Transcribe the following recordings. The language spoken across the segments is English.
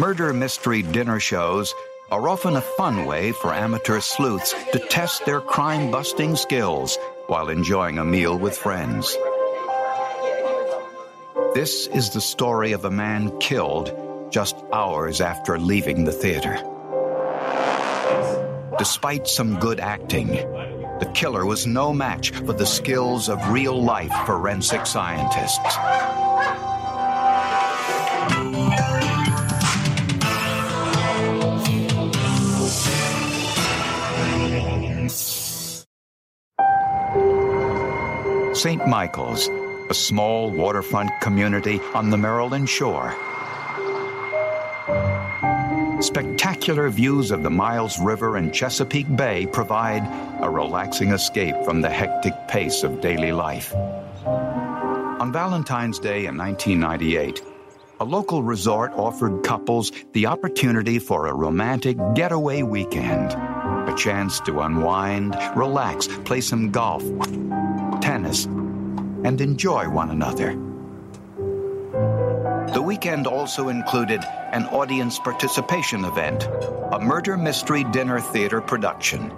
Murder mystery dinner shows are often a fun way for amateur sleuths to test their crime busting skills while enjoying a meal with friends. This is the story of a man killed just hours after leaving the theater. Despite some good acting, the killer was no match for the skills of real life forensic scientists. St. Michaels, a small waterfront community on the Maryland shore. Spectacular views of the Miles River and Chesapeake Bay provide a relaxing escape from the hectic pace of daily life. On Valentine's Day in 1998, a local resort offered couples the opportunity for a romantic getaway weekend. A chance to unwind, relax, play some golf, tennis, and enjoy one another. The weekend also included an audience participation event, a murder mystery dinner theater production.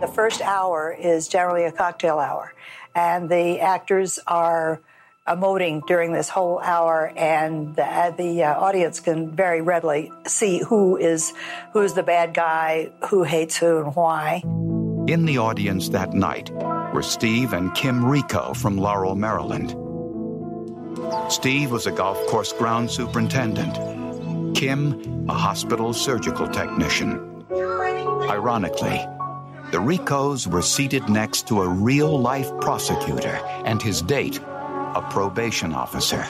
The first hour is generally a cocktail hour, and the actors are emoting during this whole hour, and the, the uh, audience can very readily see who is who's the bad guy, who hates who, and why. In the audience that night were Steve and Kim Rico from Laurel, Maryland. Steve was a golf course ground superintendent. Kim, a hospital surgical technician. Ironically, the Ricos were seated next to a real life prosecutor and his date, a probation officer.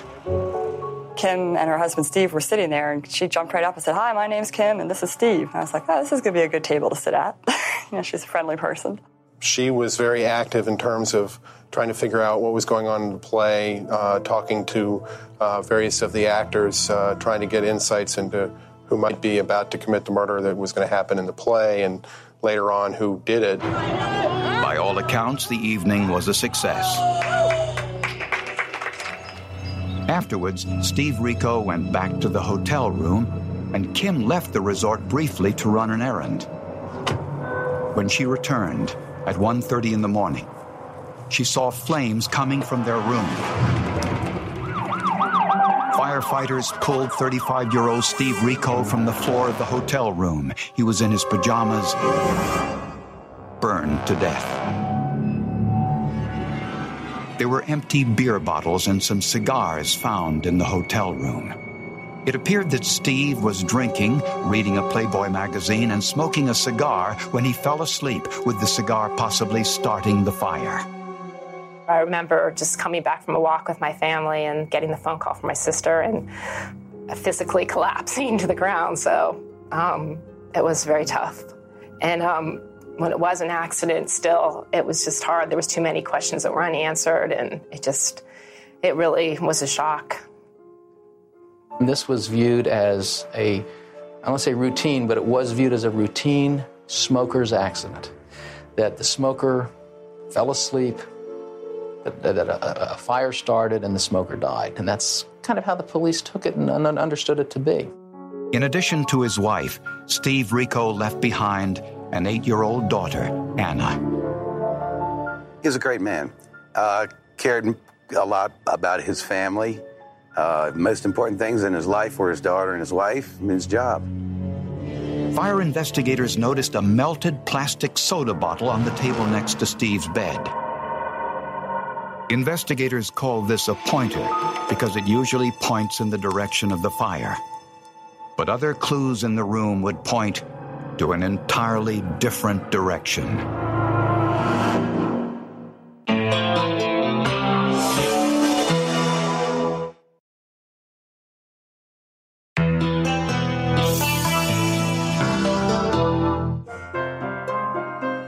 Kim and her husband Steve were sitting there, and she jumped right up and said, Hi, my name's Kim, and this is Steve. And I was like, Oh, this is going to be a good table to sit at. you know, she's a friendly person. She was very active in terms of trying to figure out what was going on in the play, uh, talking to uh, various of the actors, uh, trying to get insights into who might be about to commit the murder that was going to happen in the play, and later on, who did it. By all accounts, the evening was a success. Afterwards, Steve Rico went back to the hotel room, and Kim left the resort briefly to run an errand. When she returned at 1:30 in the morning, she saw flames coming from their room. Firefighters pulled 35-year-old Steve Rico from the floor of the hotel room. He was in his pajamas, burned to death. There were empty beer bottles and some cigars found in the hotel room. It appeared that Steve was drinking, reading a Playboy magazine, and smoking a cigar when he fell asleep, with the cigar possibly starting the fire. I remember just coming back from a walk with my family and getting the phone call from my sister and physically collapsing to the ground. So um, it was very tough. And um, when it was an accident, still, it was just hard. There was too many questions that were unanswered, and it just, it really was a shock. This was viewed as a, I don't want to say routine, but it was viewed as a routine smoker's accident. That the smoker fell asleep, that, that a, a, fire started, and the smoker died. And that's kind of how the police took it and understood it to be. In addition to his wife, Steve Rico left behind an eight year old daughter, Anna. He was a great man, uh, cared a lot about his family. Uh, most important things in his life were his daughter and his wife and his job. Fire investigators noticed a melted plastic soda bottle on the table next to Steve's bed. Investigators call this a pointer because it usually points in the direction of the fire. But other clues in the room would point to an entirely different direction.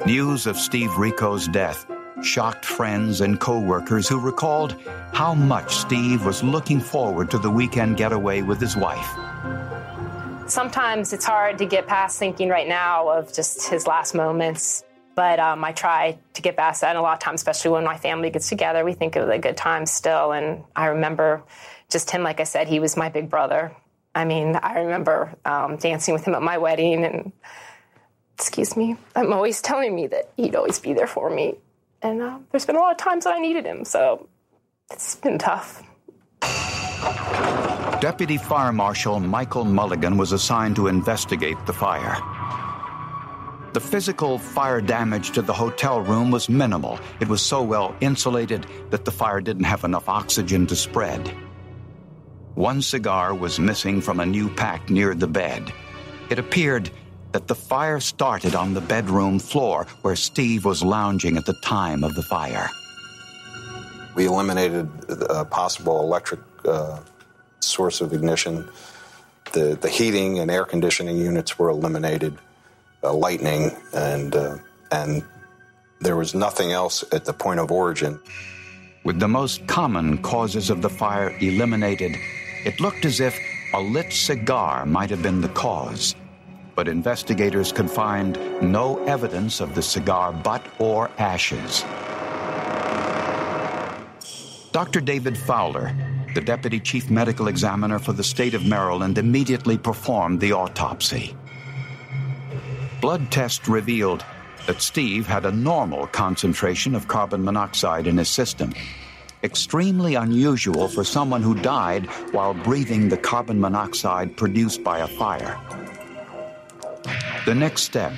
News of Steve Rico's death shocked friends and co-workers who recalled how much Steve was looking forward to the weekend getaway with his wife. Sometimes it's hard to get past thinking right now of just his last moments, but um, I try to get past that. And a lot of times, especially when my family gets together, we think of the good times still. And I remember just him, like I said, he was my big brother. I mean, I remember um, dancing with him at my wedding, and excuse me, I'm always telling me that he'd always be there for me. And uh, there's been a lot of times that I needed him, so it's been tough. Deputy Fire Marshal Michael Mulligan was assigned to investigate the fire. The physical fire damage to the hotel room was minimal. It was so well insulated that the fire didn't have enough oxygen to spread. One cigar was missing from a new pack near the bed. It appeared that the fire started on the bedroom floor where Steve was lounging at the time of the fire. We eliminated a possible electric uh, source of ignition. The, the heating and air conditioning units were eliminated, uh, lightning, and, uh, and there was nothing else at the point of origin. With the most common causes of the fire eliminated, it looked as if a lit cigar might have been the cause. But investigators could find no evidence of the cigar butt or ashes. Dr. David Fowler, the deputy chief medical examiner for the state of Maryland, immediately performed the autopsy. Blood tests revealed that Steve had a normal concentration of carbon monoxide in his system extremely unusual for someone who died while breathing the carbon monoxide produced by a fire. The next step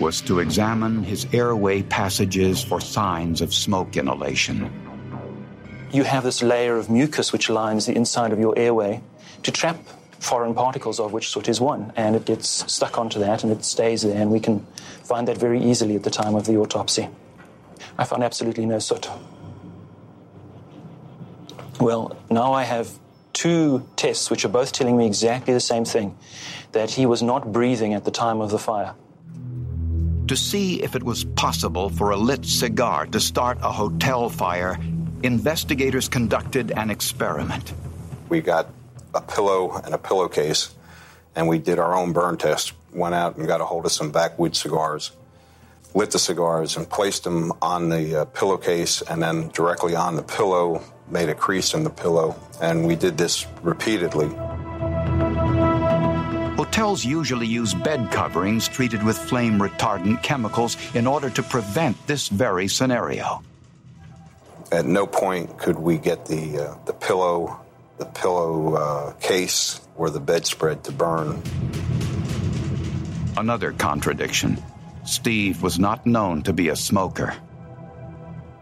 was to examine his airway passages for signs of smoke inhalation. You have this layer of mucus which lines the inside of your airway to trap foreign particles, of which soot is one, and it gets stuck onto that and it stays there, and we can find that very easily at the time of the autopsy. I found absolutely no soot. Well, now I have two tests which are both telling me exactly the same thing that he was not breathing at the time of the fire. To see if it was possible for a lit cigar to start a hotel fire, investigators conducted an experiment. We got a pillow and a pillowcase, and we did our own burn test. Went out and got a hold of some backwood cigars, lit the cigars, and placed them on the uh, pillowcase and then directly on the pillow made a crease in the pillow, and we did this repeatedly. Hotels usually use bed coverings treated with flame retardant chemicals in order to prevent this very scenario. At no point could we get the, uh, the pillow, the pillow uh, case, or the bedspread to burn. Another contradiction. Steve was not known to be a smoker.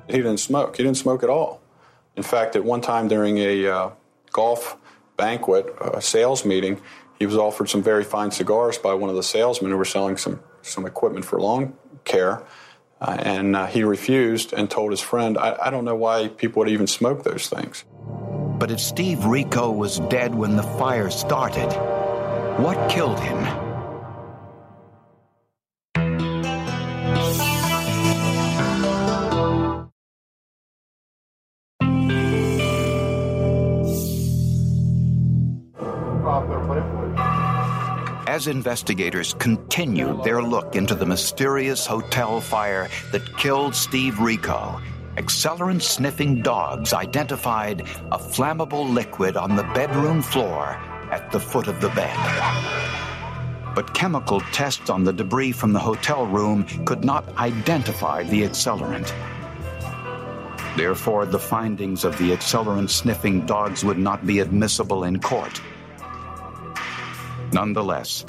He didn't smoke. He didn't smoke at all. In fact, at one time during a uh, golf banquet, a sales meeting, he was offered some very fine cigars by one of the salesmen who were selling some, some equipment for lawn care. Uh, and uh, he refused and told his friend, I, I don't know why people would even smoke those things. But if Steve Rico was dead when the fire started, what killed him? Investigators continued their look into the mysterious hotel fire that killed Steve Rico, accelerant sniffing dogs identified a flammable liquid on the bedroom floor at the foot of the bed. But chemical tests on the debris from the hotel room could not identify the accelerant. Therefore, the findings of the accelerant sniffing dogs would not be admissible in court. Nonetheless,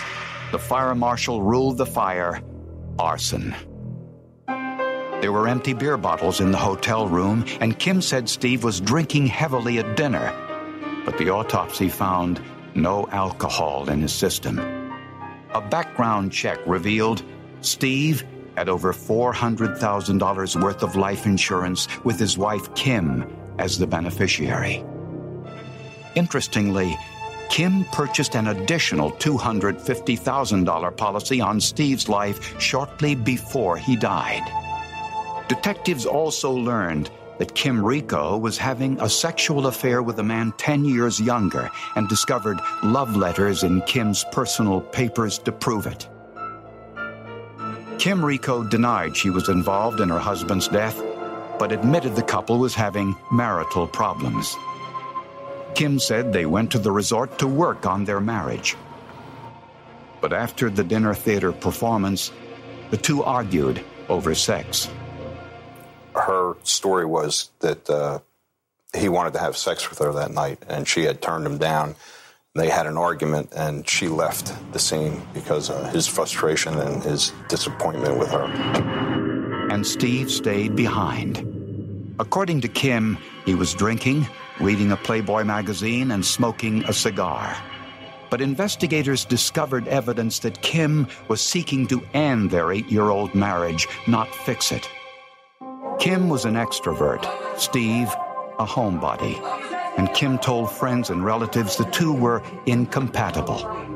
the fire marshal ruled the fire arson. There were empty beer bottles in the hotel room, and Kim said Steve was drinking heavily at dinner. But the autopsy found no alcohol in his system. A background check revealed Steve had over $400,000 worth of life insurance with his wife Kim as the beneficiary. Interestingly, Kim purchased an additional $250,000 policy on Steve's life shortly before he died. Detectives also learned that Kim Rico was having a sexual affair with a man 10 years younger and discovered love letters in Kim's personal papers to prove it. Kim Rico denied she was involved in her husband's death, but admitted the couple was having marital problems. Kim said they went to the resort to work on their marriage. But after the dinner theater performance, the two argued over sex. Her story was that uh, he wanted to have sex with her that night, and she had turned him down. They had an argument, and she left the scene because of his frustration and his disappointment with her. And Steve stayed behind. According to Kim, he was drinking, reading a Playboy magazine, and smoking a cigar. But investigators discovered evidence that Kim was seeking to end their eight year old marriage, not fix it. Kim was an extrovert, Steve, a homebody. And Kim told friends and relatives the two were incompatible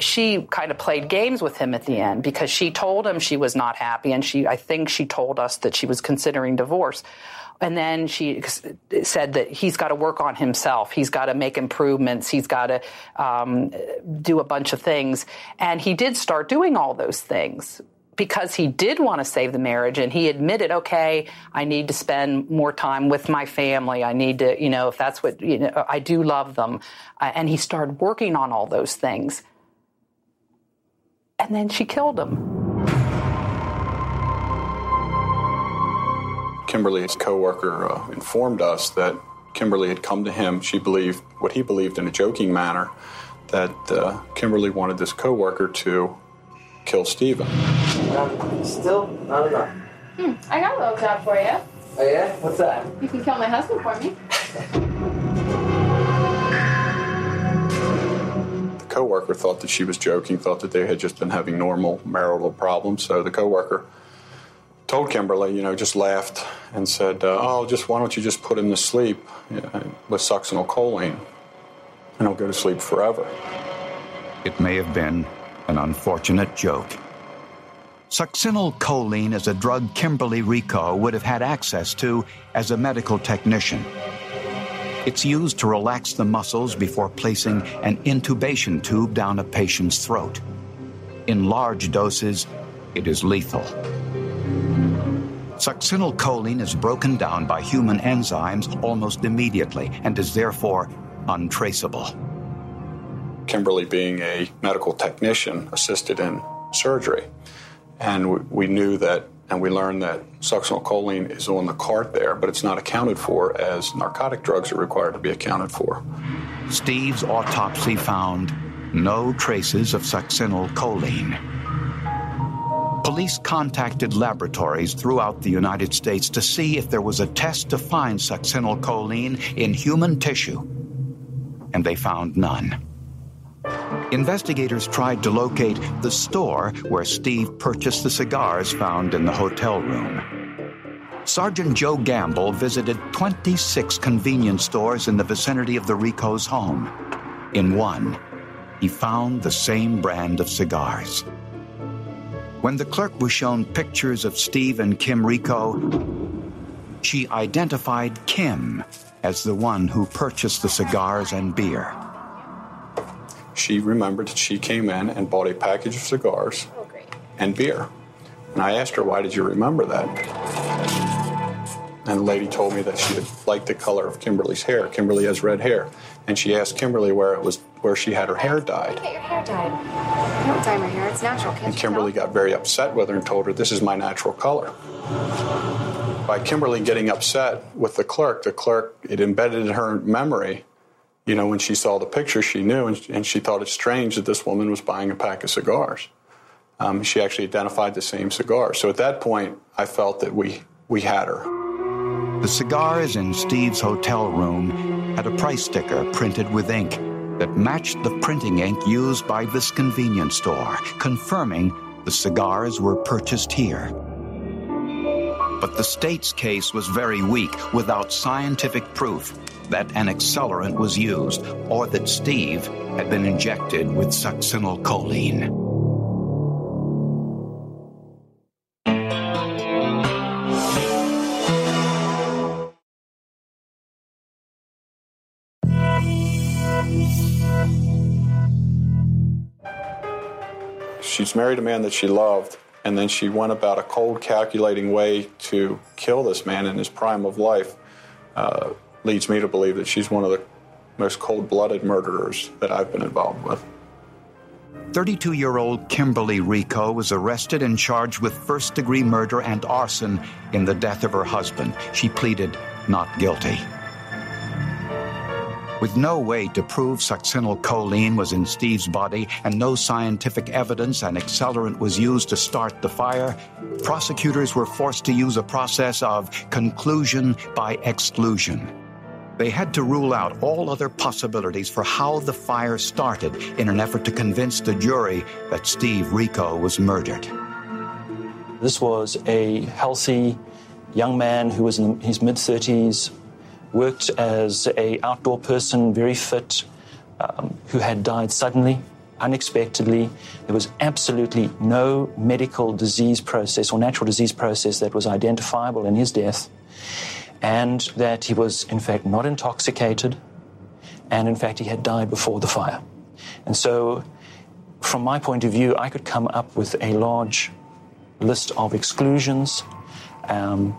she kind of played games with him at the end because she told him she was not happy and she I think she told us that she was considering divorce. And then she said that he's got to work on himself. He's got to make improvements. He's got to um, do a bunch of things. And he did start doing all those things because he did want to save the marriage and he admitted, okay, I need to spend more time with my family. I need to, you know, if that's what, you know, I do love them. Uh, and he started working on all those things. And then she killed him. Kimberly's coworker uh, informed us that Kimberly had come to him. She believed what he believed in a joking manner that uh, Kimberly wanted this coworker to kill Stephen. Still not enough. Hmm, I got a little job for you. Oh yeah, what's that? You can kill my husband for me. the coworker thought that she was joking, thought that they had just been having normal marital problems. So the coworker told Kimberly, you know, just laughed and said, uh, "Oh, just why don't you just put him to sleep with succinylcholine, and he'll go to sleep forever." It may have been an unfortunate joke. Succinylcholine is a drug Kimberly Rico would have had access to as a medical technician. It's used to relax the muscles before placing an intubation tube down a patient's throat. In large doses, it is lethal. Succinylcholine is broken down by human enzymes almost immediately and is therefore untraceable. Kimberly, being a medical technician, assisted in surgery. And we knew that, and we learned that succinylcholine is on the cart there, but it's not accounted for as narcotic drugs are required to be accounted for. Steve's autopsy found no traces of succinylcholine. Police contacted laboratories throughout the United States to see if there was a test to find succinylcholine in human tissue, and they found none. Investigators tried to locate the store where Steve purchased the cigars found in the hotel room. Sergeant Joe Gamble visited 26 convenience stores in the vicinity of the Rico's home. In one, he found the same brand of cigars. When the clerk was shown pictures of Steve and Kim Rico, she identified Kim as the one who purchased the cigars and beer. She remembered that she came in and bought a package of cigars oh, and beer. And I asked her, Why did you remember that? And the lady told me that she liked the color of Kimberly's hair. Kimberly has red hair. And she asked Kimberly where it was where she had her hair dyed. Get your hair dyed. I don't dye my hair, it's natural. Can't and Kimberly got very upset with her and told her, This is my natural color. By Kimberly getting upset with the clerk, the clerk, it embedded in her memory. You know, when she saw the picture, she knew, and, and she thought it strange that this woman was buying a pack of cigars. Um, she actually identified the same cigar. So at that point, I felt that we, we had her. The cigars in Steve's hotel room had a price sticker printed with ink that matched the printing ink used by this convenience store, confirming the cigars were purchased here. But the state's case was very weak without scientific proof that an accelerant was used or that Steve had been injected with succinylcholine. She's married a man that she loved, and then she went about a cold, calculating way to kill this man in his prime of life. Uh, leads me to believe that she's one of the most cold blooded murderers that I've been involved with. 32 year old Kimberly Rico was arrested and charged with first degree murder and arson in the death of her husband. She pleaded not guilty. With no way to prove succinylcholine was in Steve's body and no scientific evidence an accelerant was used to start the fire, prosecutors were forced to use a process of conclusion by exclusion. They had to rule out all other possibilities for how the fire started in an effort to convince the jury that Steve Rico was murdered. This was a healthy young man who was in his mid 30s, worked as a outdoor person, very fit, um, who had died suddenly, unexpectedly. There was absolutely no medical disease process or natural disease process that was identifiable in his death, and that he was, in fact, not intoxicated, and in fact, he had died before the fire. And so, from my point of view, I could come up with a large list of exclusions, um,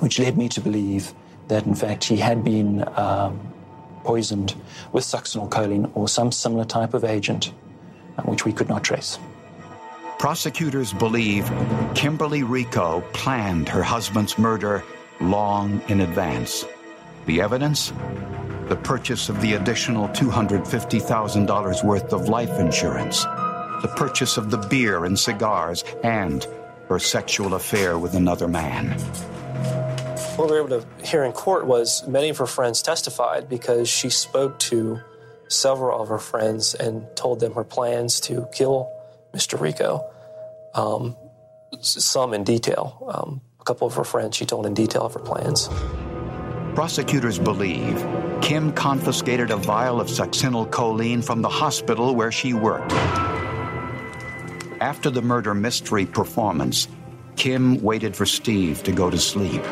which led me to believe that in fact he had been um, poisoned with succinylcholine or some similar type of agent, uh, which we could not trace. Prosecutors believe Kimberly Rico planned her husband's murder long in advance. The evidence? The purchase of the additional $250,000 worth of life insurance, the purchase of the beer and cigars, and her sexual affair with another man. What we were able to hear in court was many of her friends testified because she spoke to several of her friends and told them her plans to kill Mr. Rico. Um, some in detail. Um, a couple of her friends she told in detail of her plans. Prosecutors believe Kim confiscated a vial of succinylcholine from the hospital where she worked. After the murder mystery performance, Kim waited for Steve to go to sleep.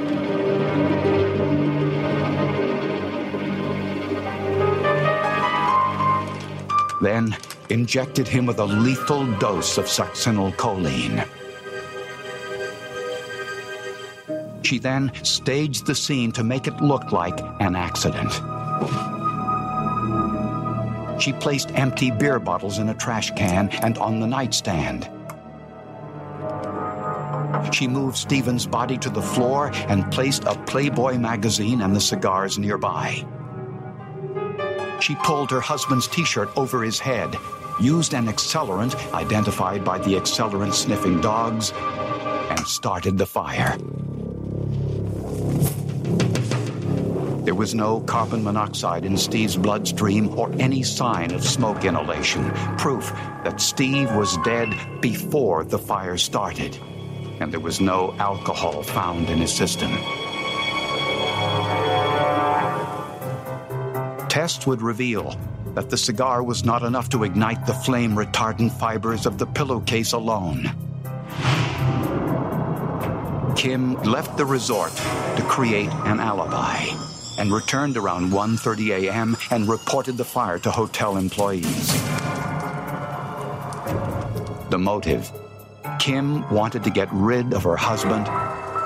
Then injected him with a lethal dose of succinylcholine. She then staged the scene to make it look like an accident. She placed empty beer bottles in a trash can and on the nightstand. She moved Stephen's body to the floor and placed a Playboy magazine and the cigars nearby. She pulled her husband's t shirt over his head, used an accelerant identified by the accelerant sniffing dogs, and started the fire. There was no carbon monoxide in Steve's bloodstream or any sign of smoke inhalation, proof that Steve was dead before the fire started. And there was no alcohol found in his system. Tests would reveal that the cigar was not enough to ignite the flame retardant fibers of the pillowcase alone. Kim left the resort to create an alibi and returned around 1:30 a.m. and reported the fire to hotel employees. The motive Kim wanted to get rid of her husband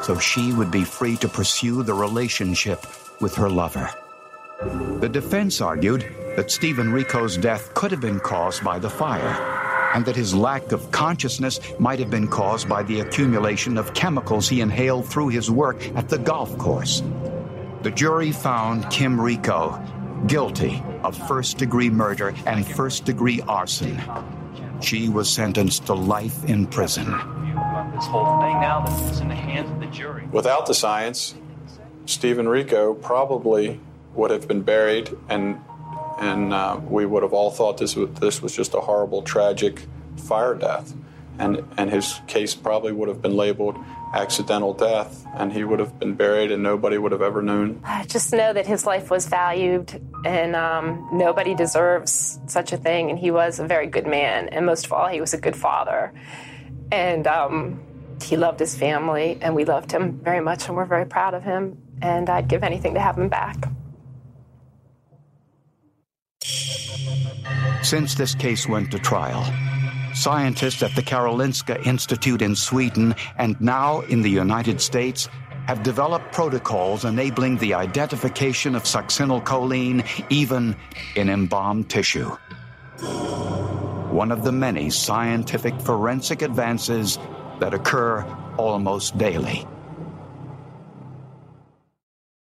so she would be free to pursue the relationship with her lover. The defense argued that Stephen Rico's death could have been caused by the fire and that his lack of consciousness might have been caused by the accumulation of chemicals he inhaled through his work at the golf course. The jury found Kim Rico guilty of first degree murder and first degree arson. She was sentenced to life in prison. This whole thing now that's in the hands of the jury. Without the science, Stephen Rico probably would have been buried, and and uh, we would have all thought this was, this was just a horrible, tragic fire death, and and his case probably would have been labeled accidental death, and he would have been buried, and nobody would have ever known. I just know that his life was valued, and um, nobody deserves such a thing. And he was a very good man, and most of all, he was a good father, and um, he loved his family, and we loved him very much, and we're very proud of him. And I'd give anything to have him back. Since this case went to trial, scientists at the Karolinska Institute in Sweden and now in the United States have developed protocols enabling the identification of succinylcholine even in embalmed tissue. One of the many scientific forensic advances that occur almost daily.